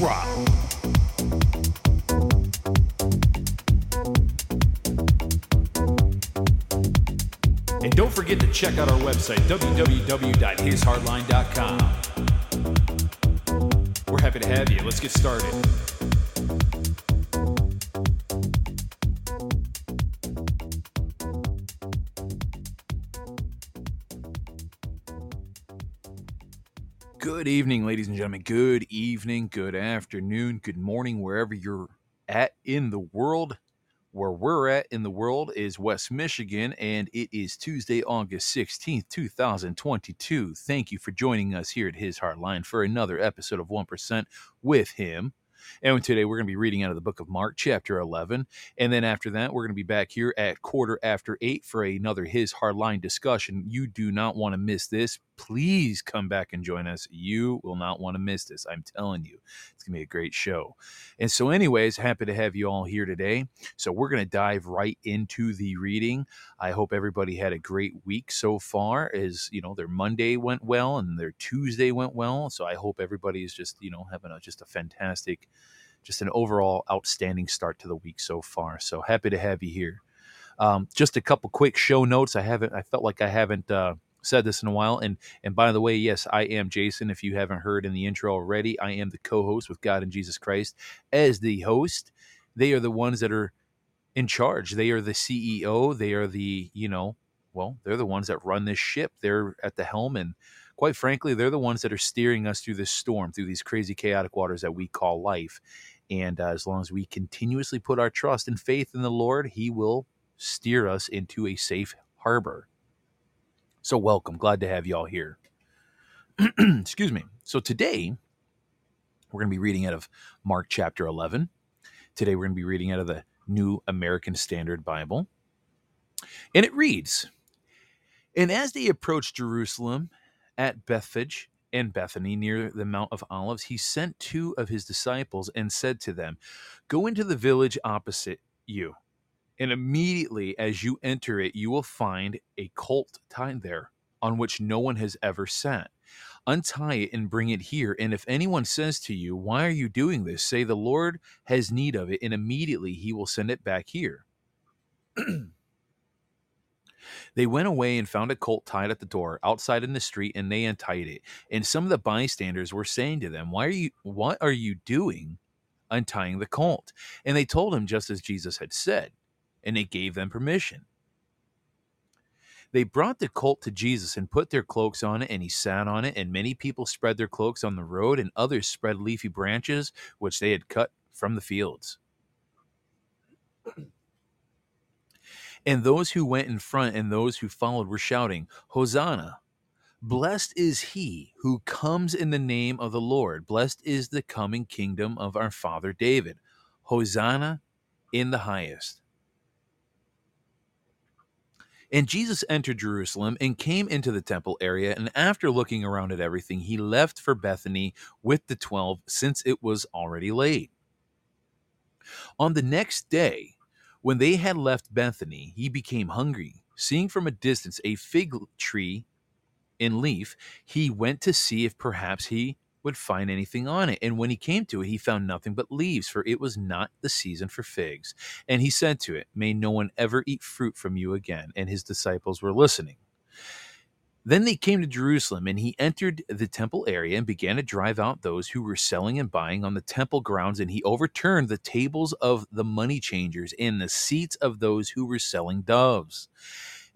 Drop. And don't forget to check out our website, www.hishardline.com. We're happy to have you. Let's get started. Evening, ladies and gentlemen. Good evening, good afternoon, good morning, wherever you're at in the world. Where we're at in the world is West Michigan, and it is Tuesday, August 16th, 2022. Thank you for joining us here at His Hardline for another episode of 1% with him. And today we're going to be reading out of the book of Mark, chapter 11. And then after that, we're going to be back here at quarter after eight for another His Hardline discussion. You do not want to miss this. Please come back and join us. You will not want to miss this. I'm telling you, it's going to be a great show. And so, anyways, happy to have you all here today. So, we're going to dive right into the reading. I hope everybody had a great week so far. As you know, their Monday went well and their Tuesday went well. So, I hope everybody is just, you know, having a, just a fantastic just an overall outstanding start to the week so far. So happy to have you here. Um, just a couple quick show notes. I haven't. I felt like I haven't uh, said this in a while. And and by the way, yes, I am Jason. If you haven't heard in the intro already, I am the co-host with God and Jesus Christ as the host. They are the ones that are in charge. They are the CEO. They are the you know, well, they're the ones that run this ship. They're at the helm and quite frankly, they're the ones that are steering us through this storm, through these crazy, chaotic waters that we call life. And uh, as long as we continuously put our trust and faith in the Lord, He will steer us into a safe harbor. So, welcome. Glad to have you all here. Excuse me. So, today we're going to be reading out of Mark chapter 11. Today we're going to be reading out of the New American Standard Bible. And it reads And as they approached Jerusalem, at Bethphage and Bethany near the Mount of Olives, he sent two of his disciples and said to them, Go into the village opposite you, and immediately as you enter it, you will find a colt tied there on which no one has ever sat. Untie it and bring it here. And if anyone says to you, Why are you doing this? say, The Lord has need of it, and immediately he will send it back here. They went away and found a colt tied at the door outside in the street, and they untied it. And some of the bystanders were saying to them, "Why are you? What are you doing, untying the colt?" And they told him just as Jesus had said, and they gave them permission. They brought the colt to Jesus and put their cloaks on it, and he sat on it. And many people spread their cloaks on the road, and others spread leafy branches which they had cut from the fields. And those who went in front and those who followed were shouting, Hosanna! Blessed is he who comes in the name of the Lord. Blessed is the coming kingdom of our father David. Hosanna in the highest. And Jesus entered Jerusalem and came into the temple area. And after looking around at everything, he left for Bethany with the twelve, since it was already late. On the next day, when they had left Bethany, he became hungry. Seeing from a distance a fig tree in leaf, he went to see if perhaps he would find anything on it. And when he came to it, he found nothing but leaves, for it was not the season for figs. And he said to it, May no one ever eat fruit from you again. And his disciples were listening. Then they came to Jerusalem, and he entered the temple area and began to drive out those who were selling and buying on the temple grounds. And he overturned the tables of the money changers and the seats of those who were selling doves.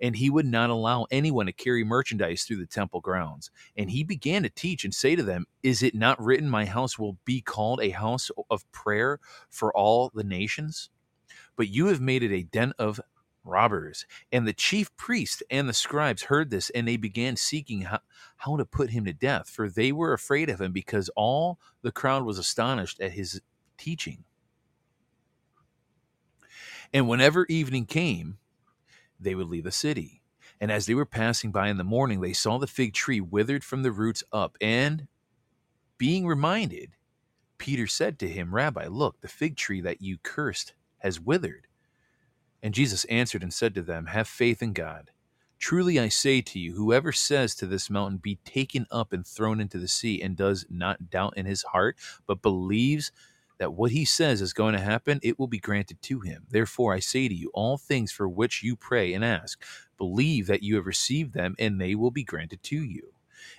And he would not allow anyone to carry merchandise through the temple grounds. And he began to teach and say to them, Is it not written, My house will be called a house of prayer for all the nations? But you have made it a den of robbers. And the chief priests and the scribes heard this, and they began seeking how, how to put him to death, for they were afraid of him, because all the crowd was astonished at his teaching. And whenever evening came, they would leave the city. And as they were passing by in the morning, they saw the fig tree withered from the roots up. And being reminded, Peter said to him, Rabbi, look, the fig tree that you cursed has withered. And Jesus answered and said to them, Have faith in God. Truly I say to you, whoever says to this mountain, Be taken up and thrown into the sea, and does not doubt in his heart, but believes that what he says is going to happen, it will be granted to him. Therefore I say to you, all things for which you pray and ask, believe that you have received them, and they will be granted to you.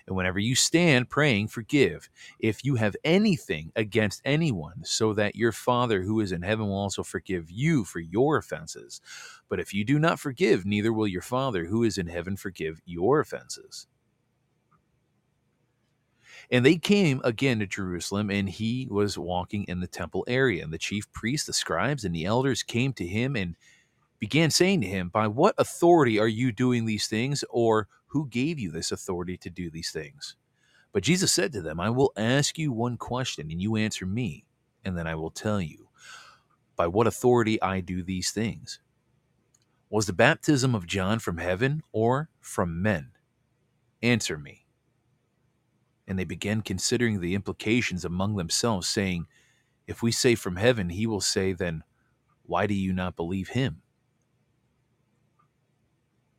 And whenever you stand praying, forgive if you have anything against anyone, so that your Father who is in heaven will also forgive you for your offenses. But if you do not forgive, neither will your Father who is in heaven forgive your offenses. And they came again to Jerusalem, and he was walking in the temple area. And the chief priests, the scribes, and the elders came to him and began saying to him, By what authority are you doing these things? Or who gave you this authority to do these things? But Jesus said to them, I will ask you one question, and you answer me, and then I will tell you by what authority I do these things. Was the baptism of John from heaven or from men? Answer me. And they began considering the implications among themselves, saying, If we say from heaven, he will say, Then why do you not believe him?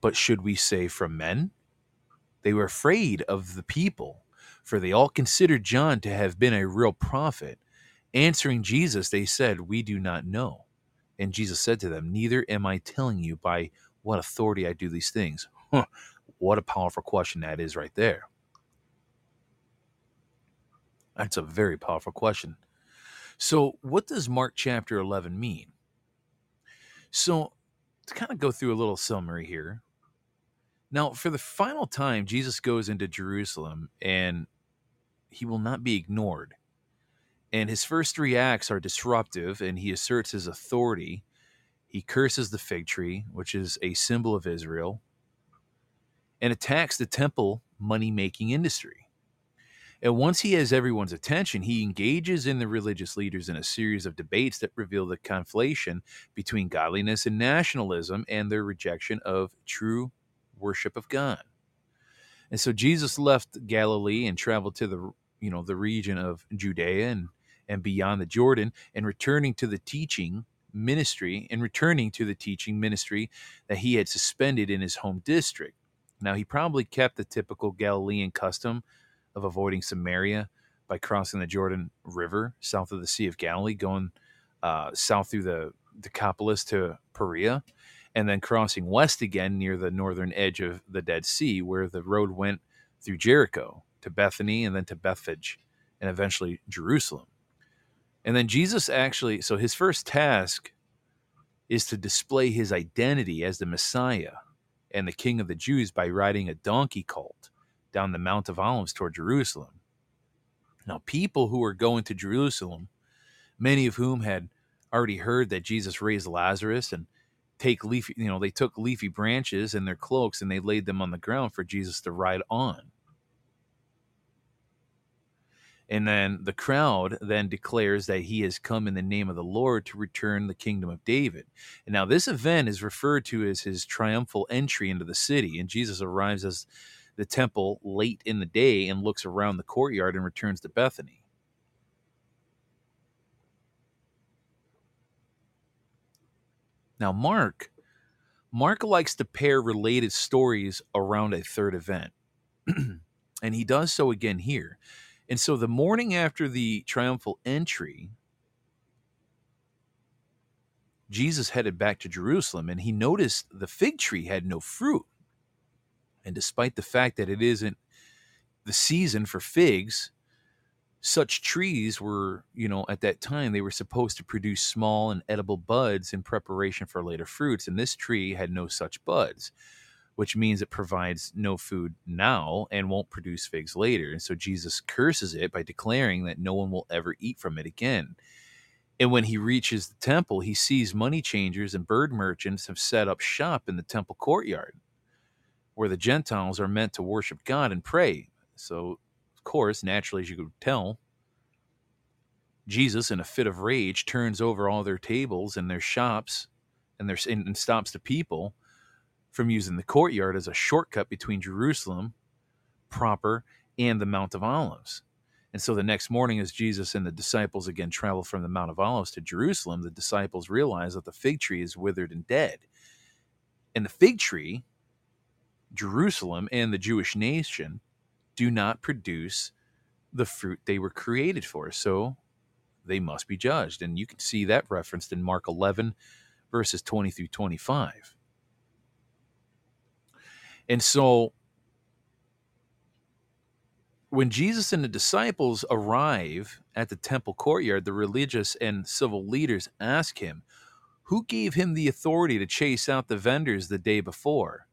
But should we say from men? They were afraid of the people, for they all considered John to have been a real prophet. Answering Jesus, they said, We do not know. And Jesus said to them, Neither am I telling you by what authority I do these things. What a powerful question that is right there. That's a very powerful question. So, what does Mark chapter 11 mean? So, to kind of go through a little summary here, now, for the final time, Jesus goes into Jerusalem and he will not be ignored. And his first three acts are disruptive and he asserts his authority. He curses the fig tree, which is a symbol of Israel, and attacks the temple money making industry. And once he has everyone's attention, he engages in the religious leaders in a series of debates that reveal the conflation between godliness and nationalism and their rejection of true worship of God. And so Jesus left Galilee and traveled to the you know the region of Judea and and beyond the Jordan and returning to the teaching ministry and returning to the teaching ministry that he had suspended in his home district. Now he probably kept the typical Galilean custom of avoiding Samaria by crossing the Jordan River south of the Sea of Galilee, going uh, south through the Decapolis to Perea and then crossing west again near the northern edge of the Dead Sea, where the road went through Jericho to Bethany and then to Bethphage and eventually Jerusalem. And then Jesus actually, so his first task is to display his identity as the Messiah and the King of the Jews by riding a donkey colt down the Mount of Olives toward Jerusalem. Now, people who were going to Jerusalem, many of whom had already heard that Jesus raised Lazarus and take leafy, you know, they took leafy branches and their cloaks and they laid them on the ground for Jesus to ride on. And then the crowd then declares that he has come in the name of the Lord to return the kingdom of David. And now this event is referred to as his triumphal entry into the city. And Jesus arrives as the temple late in the day and looks around the courtyard and returns to Bethany. Now, Mark, Mark likes to pair related stories around a third event. and he does so again here. And so the morning after the triumphal entry, Jesus headed back to Jerusalem and he noticed the fig tree had no fruit. And despite the fact that it isn't the season for figs, such trees were, you know, at that time, they were supposed to produce small and edible buds in preparation for later fruits. And this tree had no such buds, which means it provides no food now and won't produce figs later. And so Jesus curses it by declaring that no one will ever eat from it again. And when he reaches the temple, he sees money changers and bird merchants have set up shop in the temple courtyard where the Gentiles are meant to worship God and pray. So, of course, naturally, as you could tell, Jesus, in a fit of rage, turns over all their tables and their shops and, their, and, and stops the people from using the courtyard as a shortcut between Jerusalem proper and the Mount of Olives. And so the next morning, as Jesus and the disciples again travel from the Mount of Olives to Jerusalem, the disciples realize that the fig tree is withered and dead. And the fig tree, Jerusalem, and the Jewish nation do not produce the fruit they were created for. So they must be judged. And you can see that referenced in Mark 11, verses 20 through 25. And so when Jesus and the disciples arrive at the temple courtyard, the religious and civil leaders ask him, Who gave him the authority to chase out the vendors the day before?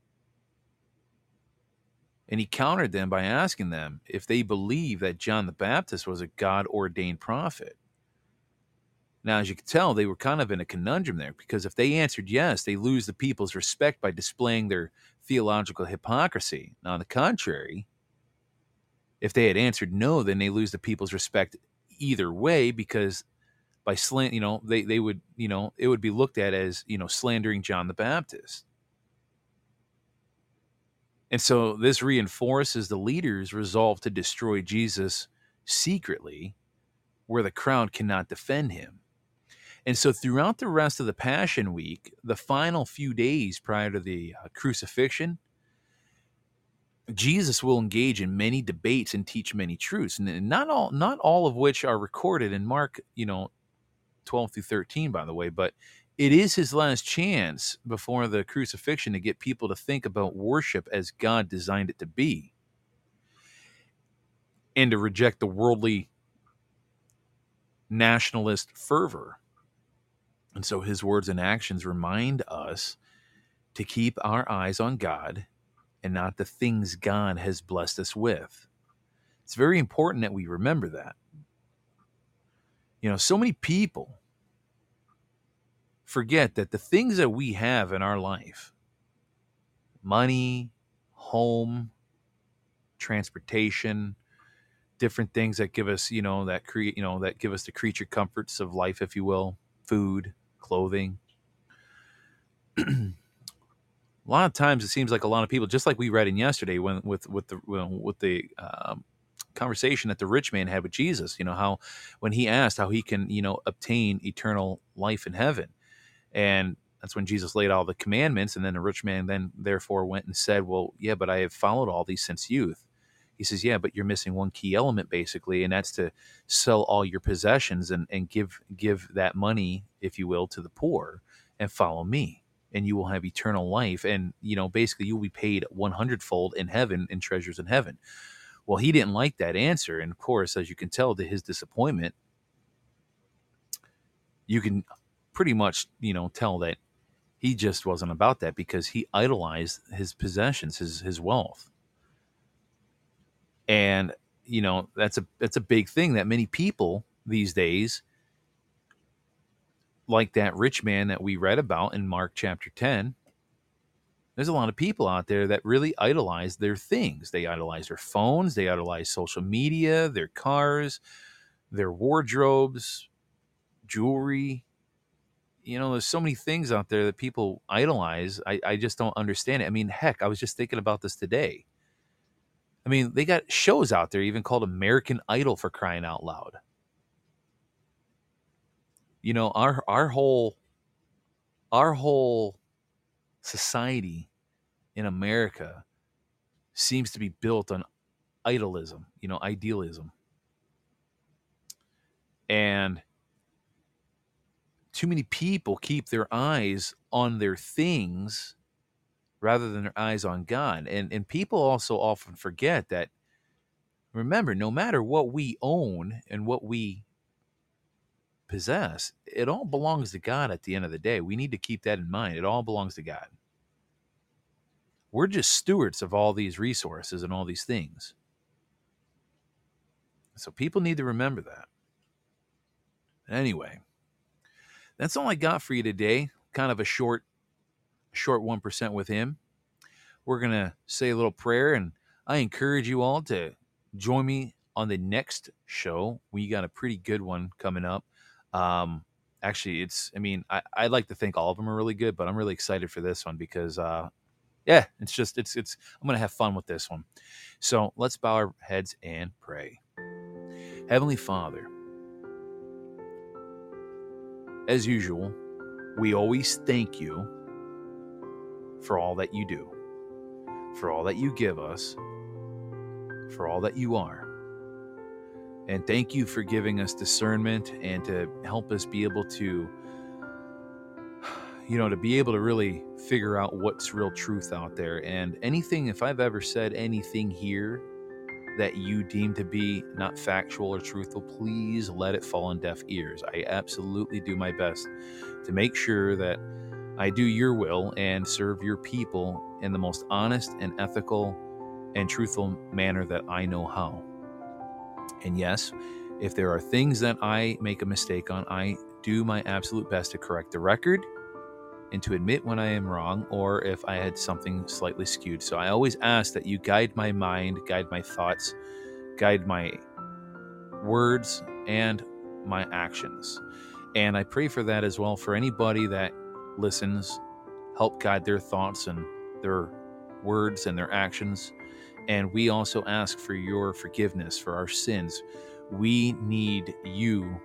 And he countered them by asking them if they believe that John the Baptist was a God ordained prophet. Now, as you can tell, they were kind of in a conundrum there because if they answered yes, they lose the people's respect by displaying their theological hypocrisy. Now, on the contrary, if they had answered no, then they lose the people's respect either way because by slant, you know, they, they would, you know, it would be looked at as, you know, slandering John the Baptist. And so this reinforces the leaders' resolve to destroy Jesus secretly where the crowd cannot defend him. And so throughout the rest of the Passion Week, the final few days prior to the uh, crucifixion, Jesus will engage in many debates and teach many truths, and not all not all of which are recorded in Mark, you know, 12 through 13, by the way, but it is his last chance before the crucifixion to get people to think about worship as God designed it to be and to reject the worldly nationalist fervor and so his words and actions remind us to keep our eyes on God and not the things God has blessed us with. It's very important that we remember that. You know, so many people forget that the things that we have in our life money, home, transportation, different things that give us, you know, that create, you know, that give us the creature comforts of life, if you will, food, clothing. a lot of times it seems like a lot of people, just like we read in yesterday, when with with the with the um, conversation that the rich man had with Jesus, you know how when he asked how he can you know obtain eternal life in heaven, and that's when Jesus laid all the commandments, and then the rich man then therefore went and said, "Well, yeah, but I have followed all these since youth." He says, "Yeah, but you're missing one key element, basically, and that's to sell all your possessions and and give give that money, if you will, to the poor, and follow me, and you will have eternal life, and you know, basically, you will be paid one hundredfold in heaven in treasures in heaven." Well, he didn't like that answer, and of course, as you can tell, to his disappointment, you can pretty much, you know, tell that he just wasn't about that because he idolized his possessions, his his wealth. And you know that's a that's a big thing that many people these days like that rich man that we read about in Mark chapter 10 there's a lot of people out there that really idolize their things. They idolize their phones they idolize social media their cars their wardrobes jewelry you know there's so many things out there that people idolize i, I just don't understand it i mean heck i was just thinking about this today I mean, they got shows out there even called American Idol for crying out loud. You know, our our whole our whole society in America seems to be built on idolism, you know, idealism. And too many people keep their eyes on their things rather than their eyes on God. And and people also often forget that remember, no matter what we own and what we possess, it all belongs to God at the end of the day. We need to keep that in mind. It all belongs to God. We're just stewards of all these resources and all these things. So people need to remember that. Anyway, that's all I got for you today. Kind of a short, short 1% with him. We're going to say a little prayer, and I encourage you all to join me on the next show. We got a pretty good one coming up. Um, actually, it's, I mean, I, I like to think all of them are really good, but I'm really excited for this one because, uh, yeah, it's just, it's, it's, I'm going to have fun with this one. So let's bow our heads and pray. Heavenly Father, as usual, we always thank you for all that you do, for all that you give us, for all that you are. And thank you for giving us discernment and to help us be able to, you know, to be able to really figure out what's real truth out there. And anything, if I've ever said anything here that you deem to be not factual or truthful, please let it fall on deaf ears. I absolutely do my best to make sure that I do your will and serve your people in the most honest and ethical and truthful manner that I know how. And yes, if there are things that I make a mistake on, I do my absolute best to correct the record and to admit when I am wrong or if I had something slightly skewed. So I always ask that you guide my mind, guide my thoughts, guide my words and my actions. And I pray for that as well for anybody that listens, help guide their thoughts and their words and their actions and we also ask for your forgiveness for our sins. We need you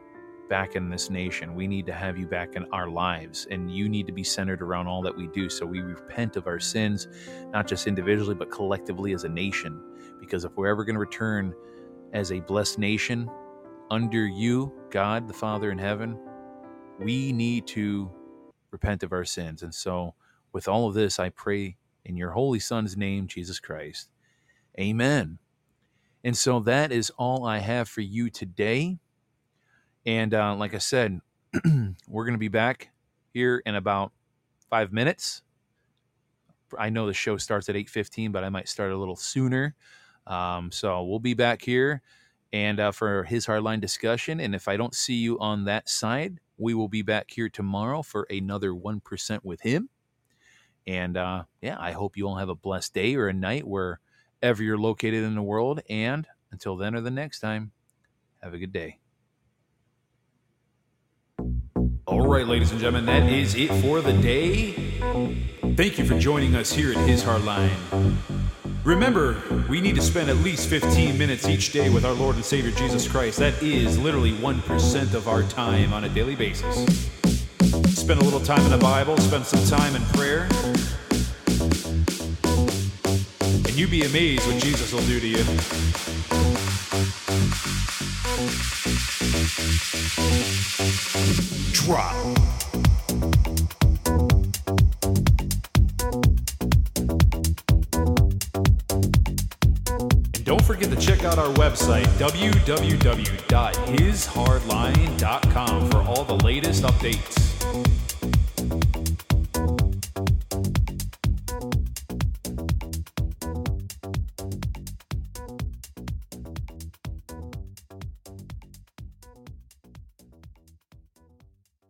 back in this nation. We need to have you back in our lives, and you need to be centered around all that we do. So we repent of our sins, not just individually, but collectively as a nation. Because if we're ever going to return as a blessed nation under you, God the Father in heaven, we need to repent of our sins. And so, with all of this, I pray in your holy Son's name, Jesus Christ. Amen. And so that is all I have for you today. And uh, like I said, we're going to be back here in about five minutes. I know the show starts at 8.15, but I might start a little sooner. Um, so we'll be back here and uh, for his hardline discussion. And if I don't see you on that side, we will be back here tomorrow for another 1% with him. And uh, yeah, I hope you all have a blessed day or a night where ever you're located in the world. And until then or the next time, have a good day. All right, ladies and gentlemen, that is it for the day. Thank you for joining us here at His Hardline. Remember, we need to spend at least 15 minutes each day with our Lord and Savior Jesus Christ. That is literally 1% of our time on a daily basis. Spend a little time in the Bible, spend some time in prayer, And You'd be amazed what Jesus will do to you. Drop. And don't forget to check out our website, www.hishardline.com, for all the latest updates.